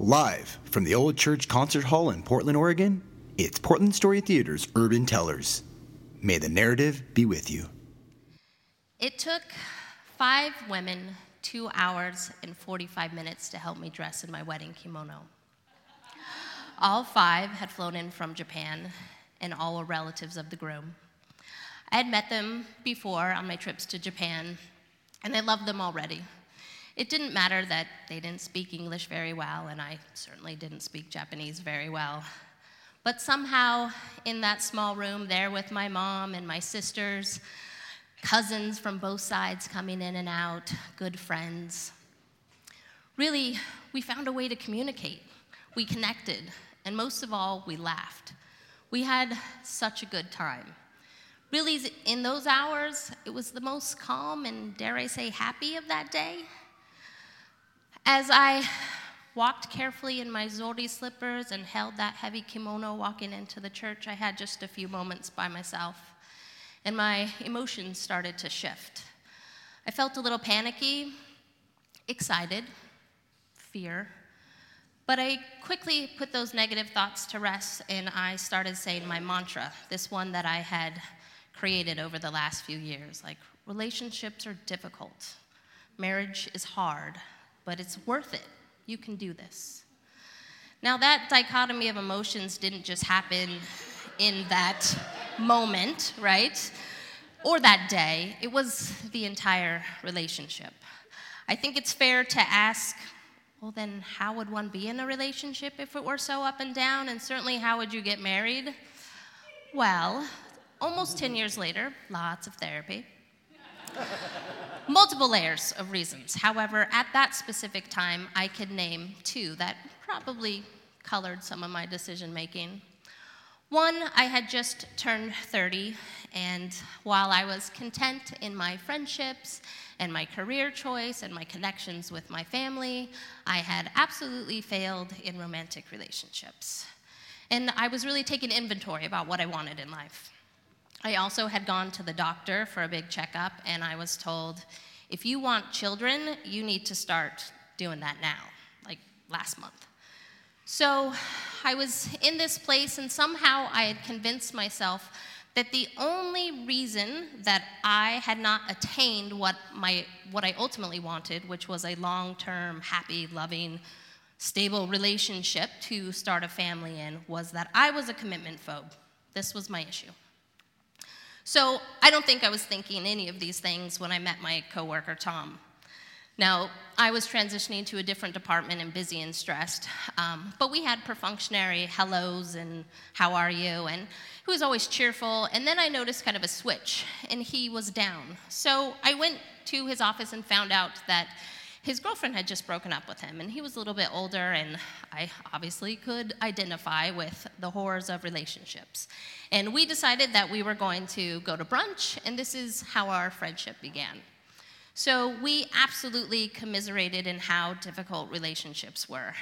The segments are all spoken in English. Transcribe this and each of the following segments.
Live from the Old Church Concert Hall in Portland, Oregon, it's Portland Story Theater's Urban Tellers. May the narrative be with you. It took five women two hours and 45 minutes to help me dress in my wedding kimono. All five had flown in from Japan, and all were relatives of the groom. I had met them before on my trips to Japan, and I loved them already. It didn't matter that they didn't speak English very well, and I certainly didn't speak Japanese very well. But somehow, in that small room there with my mom and my sisters, cousins from both sides coming in and out, good friends, really, we found a way to communicate. We connected, and most of all, we laughed. We had such a good time. Really, in those hours, it was the most calm and, dare I say, happy of that day. As I walked carefully in my zori slippers and held that heavy kimono walking into the church, I had just a few moments by myself, and my emotions started to shift. I felt a little panicky, excited, fear, but I quickly put those negative thoughts to rest and I started saying my mantra, this one that I had created over the last few years. Like, relationships are difficult, marriage is hard but it's worth it. You can do this. Now, that dichotomy of emotions didn't just happen in that moment, right? Or that day, it was the entire relationship. I think it's fair to ask well, then, how would one be in a relationship if it were so up and down? And certainly, how would you get married? Well, almost 10 years later, lots of therapy. Multiple layers of reasons. However, at that specific time, I could name two that probably colored some of my decision making. One, I had just turned 30, and while I was content in my friendships and my career choice and my connections with my family, I had absolutely failed in romantic relationships. And I was really taking inventory about what I wanted in life. I also had gone to the doctor for a big checkup, and I was told, if you want children, you need to start doing that now, like last month. So I was in this place, and somehow I had convinced myself that the only reason that I had not attained what, my, what I ultimately wanted, which was a long term, happy, loving, stable relationship to start a family in, was that I was a commitment phobe. This was my issue. So I don't think I was thinking any of these things when I met my coworker, Tom. Now, I was transitioning to a different department and busy and stressed, um, but we had perfunctory hellos and how are you, and he was always cheerful. And then I noticed kind of a switch, and he was down. So I went to his office and found out that his girlfriend had just broken up with him, and he was a little bit older, and I obviously could identify with the horrors of relationships. And we decided that we were going to go to brunch, and this is how our friendship began. So we absolutely commiserated in how difficult relationships were.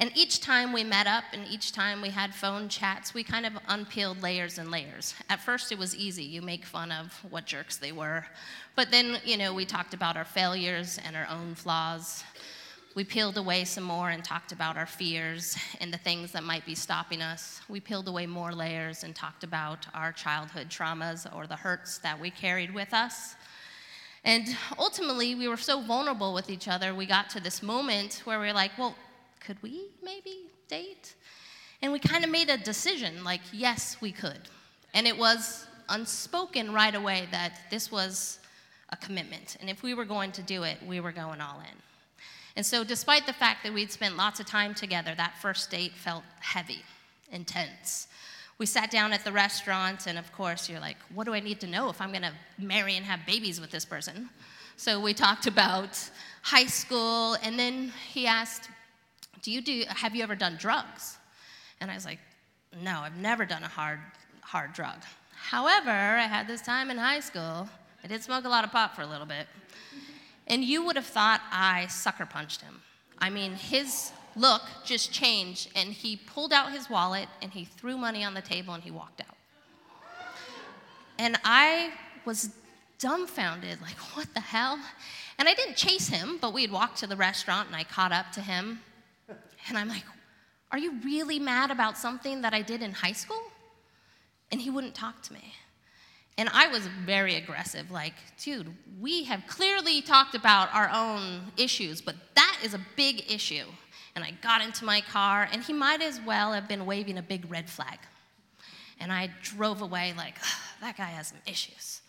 And each time we met up and each time we had phone chats, we kind of unpeeled layers and layers. At first, it was easy. You make fun of what jerks they were. But then, you know, we talked about our failures and our own flaws. We peeled away some more and talked about our fears and the things that might be stopping us. We peeled away more layers and talked about our childhood traumas or the hurts that we carried with us. And ultimately, we were so vulnerable with each other, we got to this moment where we were like, well, could we maybe date? And we kind of made a decision like, yes, we could. And it was unspoken right away that this was a commitment. And if we were going to do it, we were going all in. And so, despite the fact that we'd spent lots of time together, that first date felt heavy, intense. We sat down at the restaurant, and of course, you're like, what do I need to know if I'm gonna marry and have babies with this person? So, we talked about high school, and then he asked, do you do, have you ever done drugs? And I was like, No, I've never done a hard, hard drug. However, I had this time in high school, I did smoke a lot of pot for a little bit. And you would have thought I sucker punched him. I mean, his look just changed, and he pulled out his wallet and he threw money on the table and he walked out. And I was dumbfounded, like, what the hell? And I didn't chase him, but we had walked to the restaurant and I caught up to him. And I'm like, Are you really mad about something that I did in high school? And he wouldn't talk to me. And I was very aggressive, like, dude, we have clearly talked about our own issues, but that is a big issue. And I got into my car, and he might as well have been waving a big red flag. And I drove away, like, that guy has some issues.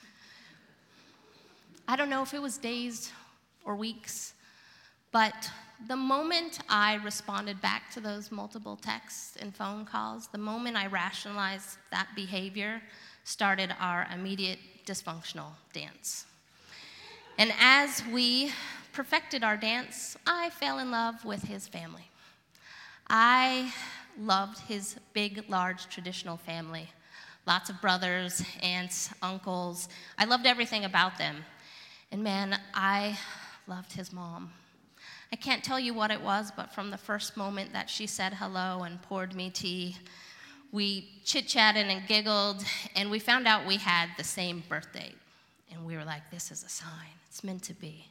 I don't know if it was days or weeks, but the moment I responded back to those multiple texts and phone calls, the moment I rationalized that behavior, started our immediate dysfunctional dance. And as we perfected our dance, I fell in love with his family. I loved his big, large, traditional family. Lots of brothers, aunts, uncles. I loved everything about them. And man, I loved his mom. I can't tell you what it was, but from the first moment that she said hello and poured me tea, we chit chatted and giggled, and we found out we had the same birthday. And we were like, this is a sign, it's meant to be.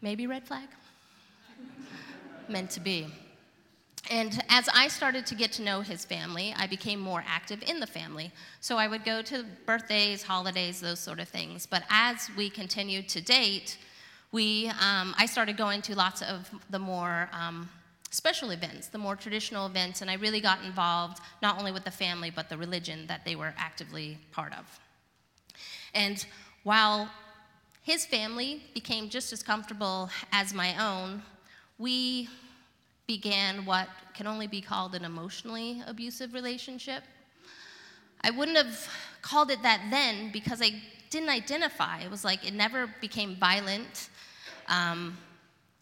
Maybe red flag? meant to be. And as I started to get to know his family, I became more active in the family. So I would go to birthdays, holidays, those sort of things. But as we continued to date, we, um, I started going to lots of the more um, special events, the more traditional events, and I really got involved not only with the family, but the religion that they were actively part of. And while his family became just as comfortable as my own, we began what can only be called an emotionally abusive relationship. I wouldn't have called it that then because I didn't identify. It was like it never became violent. Um,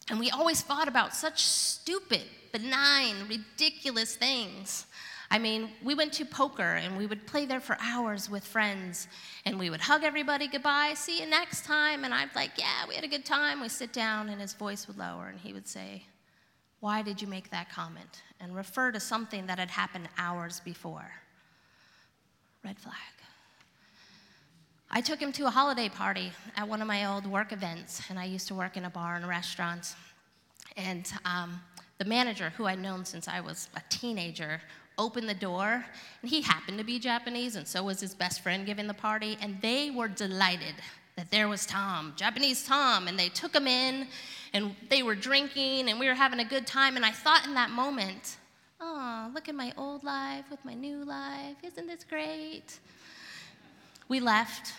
and we always fought about such stupid, benign, ridiculous things. I mean, we went to poker and we would play there for hours with friends and we would hug everybody goodbye, see you next time. And I'd like, yeah, we had a good time. We sit down and his voice would lower and he would say, why did you make that comment? And refer to something that had happened hours before. Red flag. I took him to a holiday party at one of my old work events, and I used to work in a bar and restaurant. And um, the manager, who I'd known since I was a teenager, opened the door, and he happened to be Japanese, and so was his best friend giving the party, and they were delighted that there was Tom, Japanese Tom, and they took him in, and they were drinking, and we were having a good time, and I thought in that moment, oh, look at my old life with my new life, isn't this great? We left.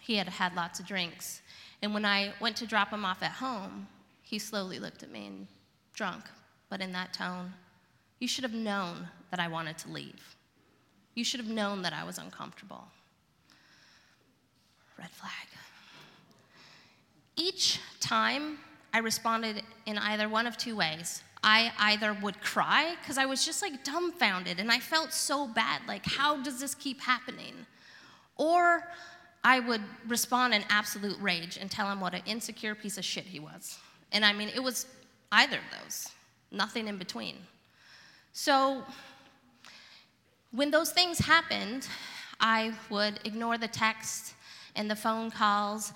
He had had lots of drinks. And when I went to drop him off at home, he slowly looked at me and drunk, but in that tone, you should have known that I wanted to leave. You should have known that I was uncomfortable. Red flag. Each time I responded in either one of two ways. I either would cry because I was just like dumbfounded and I felt so bad, like, how does this keep happening? Or I would respond in absolute rage and tell him what an insecure piece of shit he was. And I mean, it was either of those, nothing in between. So when those things happened, I would ignore the text and the phone calls,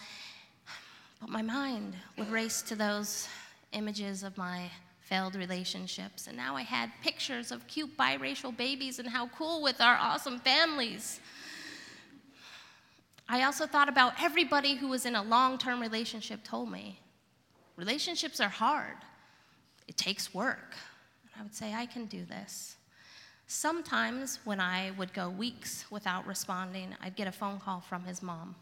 but my mind would race to those images of my failed relationships. And now I had pictures of cute biracial babies and how cool with our awesome families. I also thought about everybody who was in a long term relationship told me relationships are hard, it takes work. And I would say, I can do this. Sometimes when I would go weeks without responding, I'd get a phone call from his mom.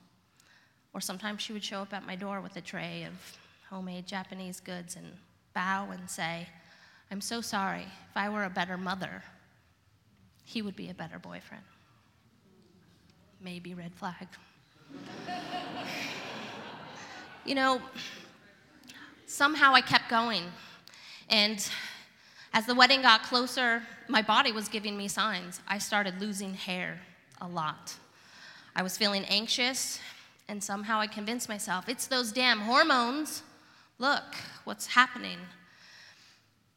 Or sometimes she would show up at my door with a tray of homemade Japanese goods and bow and say, I'm so sorry. If I were a better mother, he would be a better boyfriend. Maybe red flag you know, somehow I kept going. And as the wedding got closer, my body was giving me signs. I started losing hair a lot. I was feeling anxious, and somehow I convinced myself it's those damn hormones. Look, what's happening.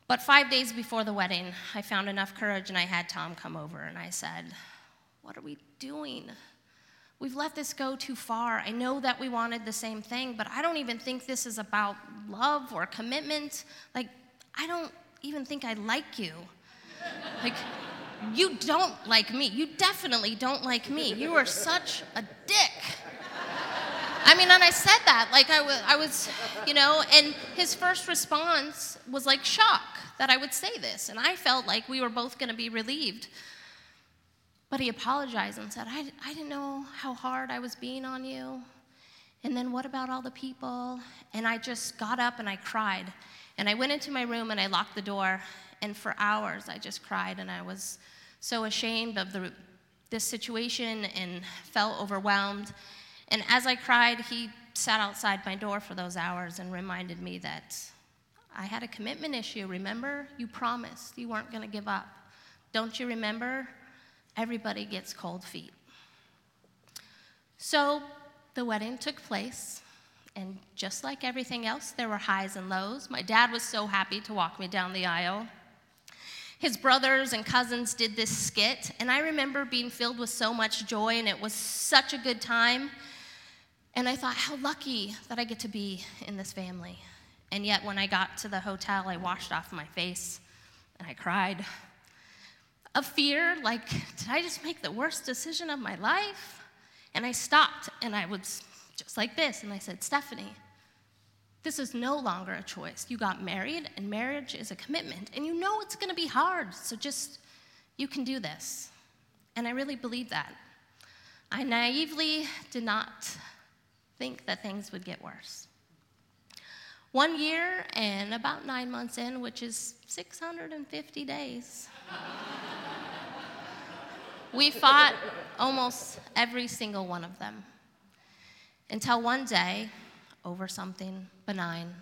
But five days before the wedding, I found enough courage and I had Tom come over and I said, What are we doing? We've let this go too far. I know that we wanted the same thing, but I don't even think this is about love or commitment. Like, I don't even think I like you. Like, you don't like me. You definitely don't like me. You are such a dick. I mean, and I said that, like I was, I was, you know, and his first response was like shock that I would say this. And I felt like we were both going to be relieved. But he apologized and said, I, I didn't know how hard I was being on you. And then what about all the people? And I just got up and I cried. And I went into my room and I locked the door. And for hours, I just cried and I was so ashamed of the, this situation and felt overwhelmed. And as I cried, he sat outside my door for those hours and reminded me that I had a commitment issue. Remember? You promised you weren't going to give up. Don't you remember? Everybody gets cold feet. So the wedding took place, and just like everything else, there were highs and lows. My dad was so happy to walk me down the aisle. His brothers and cousins did this skit, and I remember being filled with so much joy, and it was such a good time. And I thought, how lucky that I get to be in this family. And yet, when I got to the hotel, I washed off my face and I cried. Of fear, like, did I just make the worst decision of my life? And I stopped and I was just like this, and I said, Stephanie, this is no longer a choice. You got married, and marriage is a commitment, and you know it's gonna be hard, so just, you can do this. And I really believe that. I naively did not think that things would get worse. One year and about nine months in, which is 650 days, we fought almost every single one of them. Until one day, over something benign,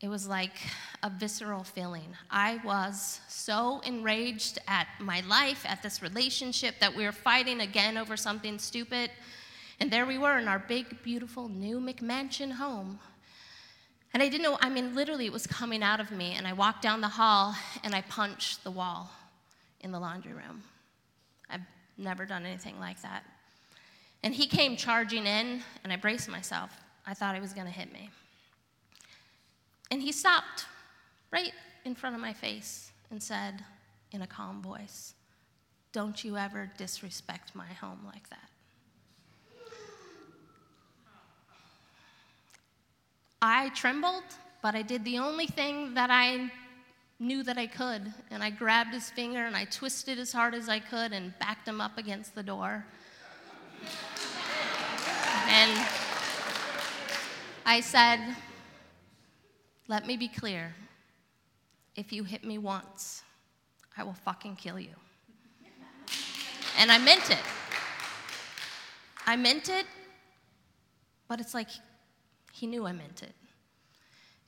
it was like a visceral feeling. I was so enraged at my life, at this relationship, that we were fighting again over something stupid and there we were in our big, beautiful new McMansion home. And I didn't know, I mean, literally, it was coming out of me. And I walked down the hall and I punched the wall in the laundry room. I've never done anything like that. And he came charging in, and I braced myself. I thought he was going to hit me. And he stopped right in front of my face and said in a calm voice, Don't you ever disrespect my home like that. I trembled, but I did the only thing that I knew that I could. And I grabbed his finger and I twisted as hard as I could and backed him up against the door. and I said, Let me be clear. If you hit me once, I will fucking kill you. And I meant it. I meant it, but it's like he knew I meant it.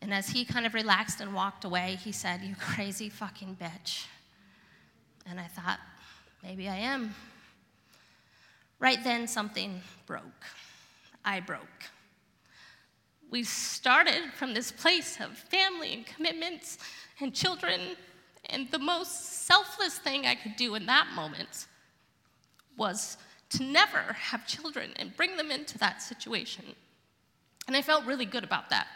And as he kind of relaxed and walked away, he said, You crazy fucking bitch. And I thought, maybe I am. Right then, something broke. I broke. We started from this place of family and commitments and children, and the most selfless thing I could do in that moment was to never have children and bring them into that situation. And I felt really good about that.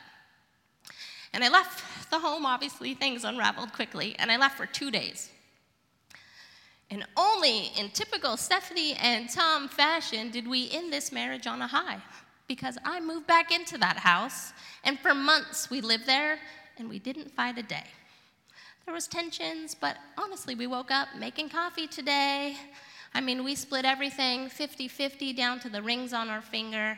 And I left the home, obviously, things unraveled quickly, and I left for two days. And only in typical Stephanie and Tom fashion did we end this marriage on a high. Because I moved back into that house, and for months we lived there, and we didn't fight a day. There was tensions, but honestly, we woke up making coffee today. I mean, we split everything 50 50 down to the rings on our finger,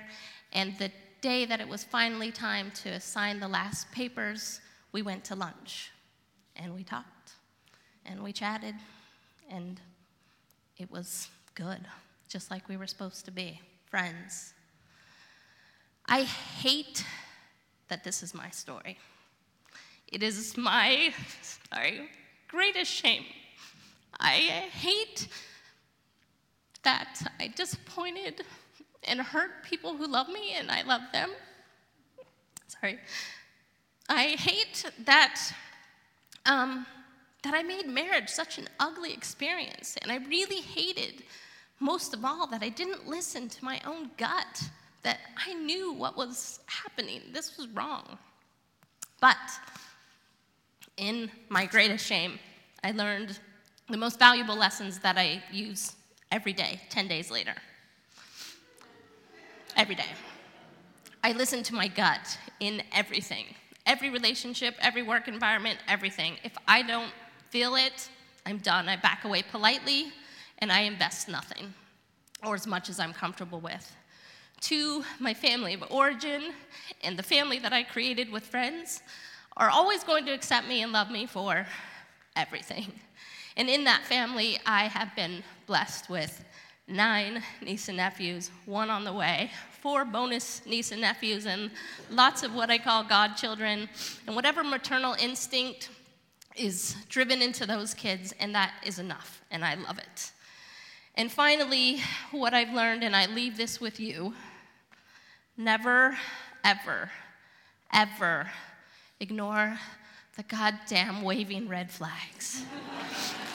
and the day that it was finally time to sign the last papers, we went to lunch and we talked and we chatted, and it was good, just like we were supposed to be friends. I hate that this is my story. It is my sorry, greatest shame. I hate that I disappointed and hurt people who love me, and I love them. Sorry. I hate that, um, that I made marriage such an ugly experience, and I really hated, most of all, that I didn't listen to my own gut, that I knew what was happening. This was wrong. But in my greatest shame, I learned the most valuable lessons that I use every day, 10 days later. Every day. I listen to my gut in everything every relationship, every work environment, everything. If I don't feel it, I'm done. I back away politely and I invest nothing or as much as I'm comfortable with. Two, my family of origin and the family that I created with friends are always going to accept me and love me for everything. And in that family, I have been blessed with nine niece and nephews, one on the way, four bonus niece and nephews, and lots of what I call godchildren, and whatever maternal instinct is driven into those kids, and that is enough, and I love it. And finally, what I've learned, and I leave this with you never, ever, ever ignore the goddamn waving red flags.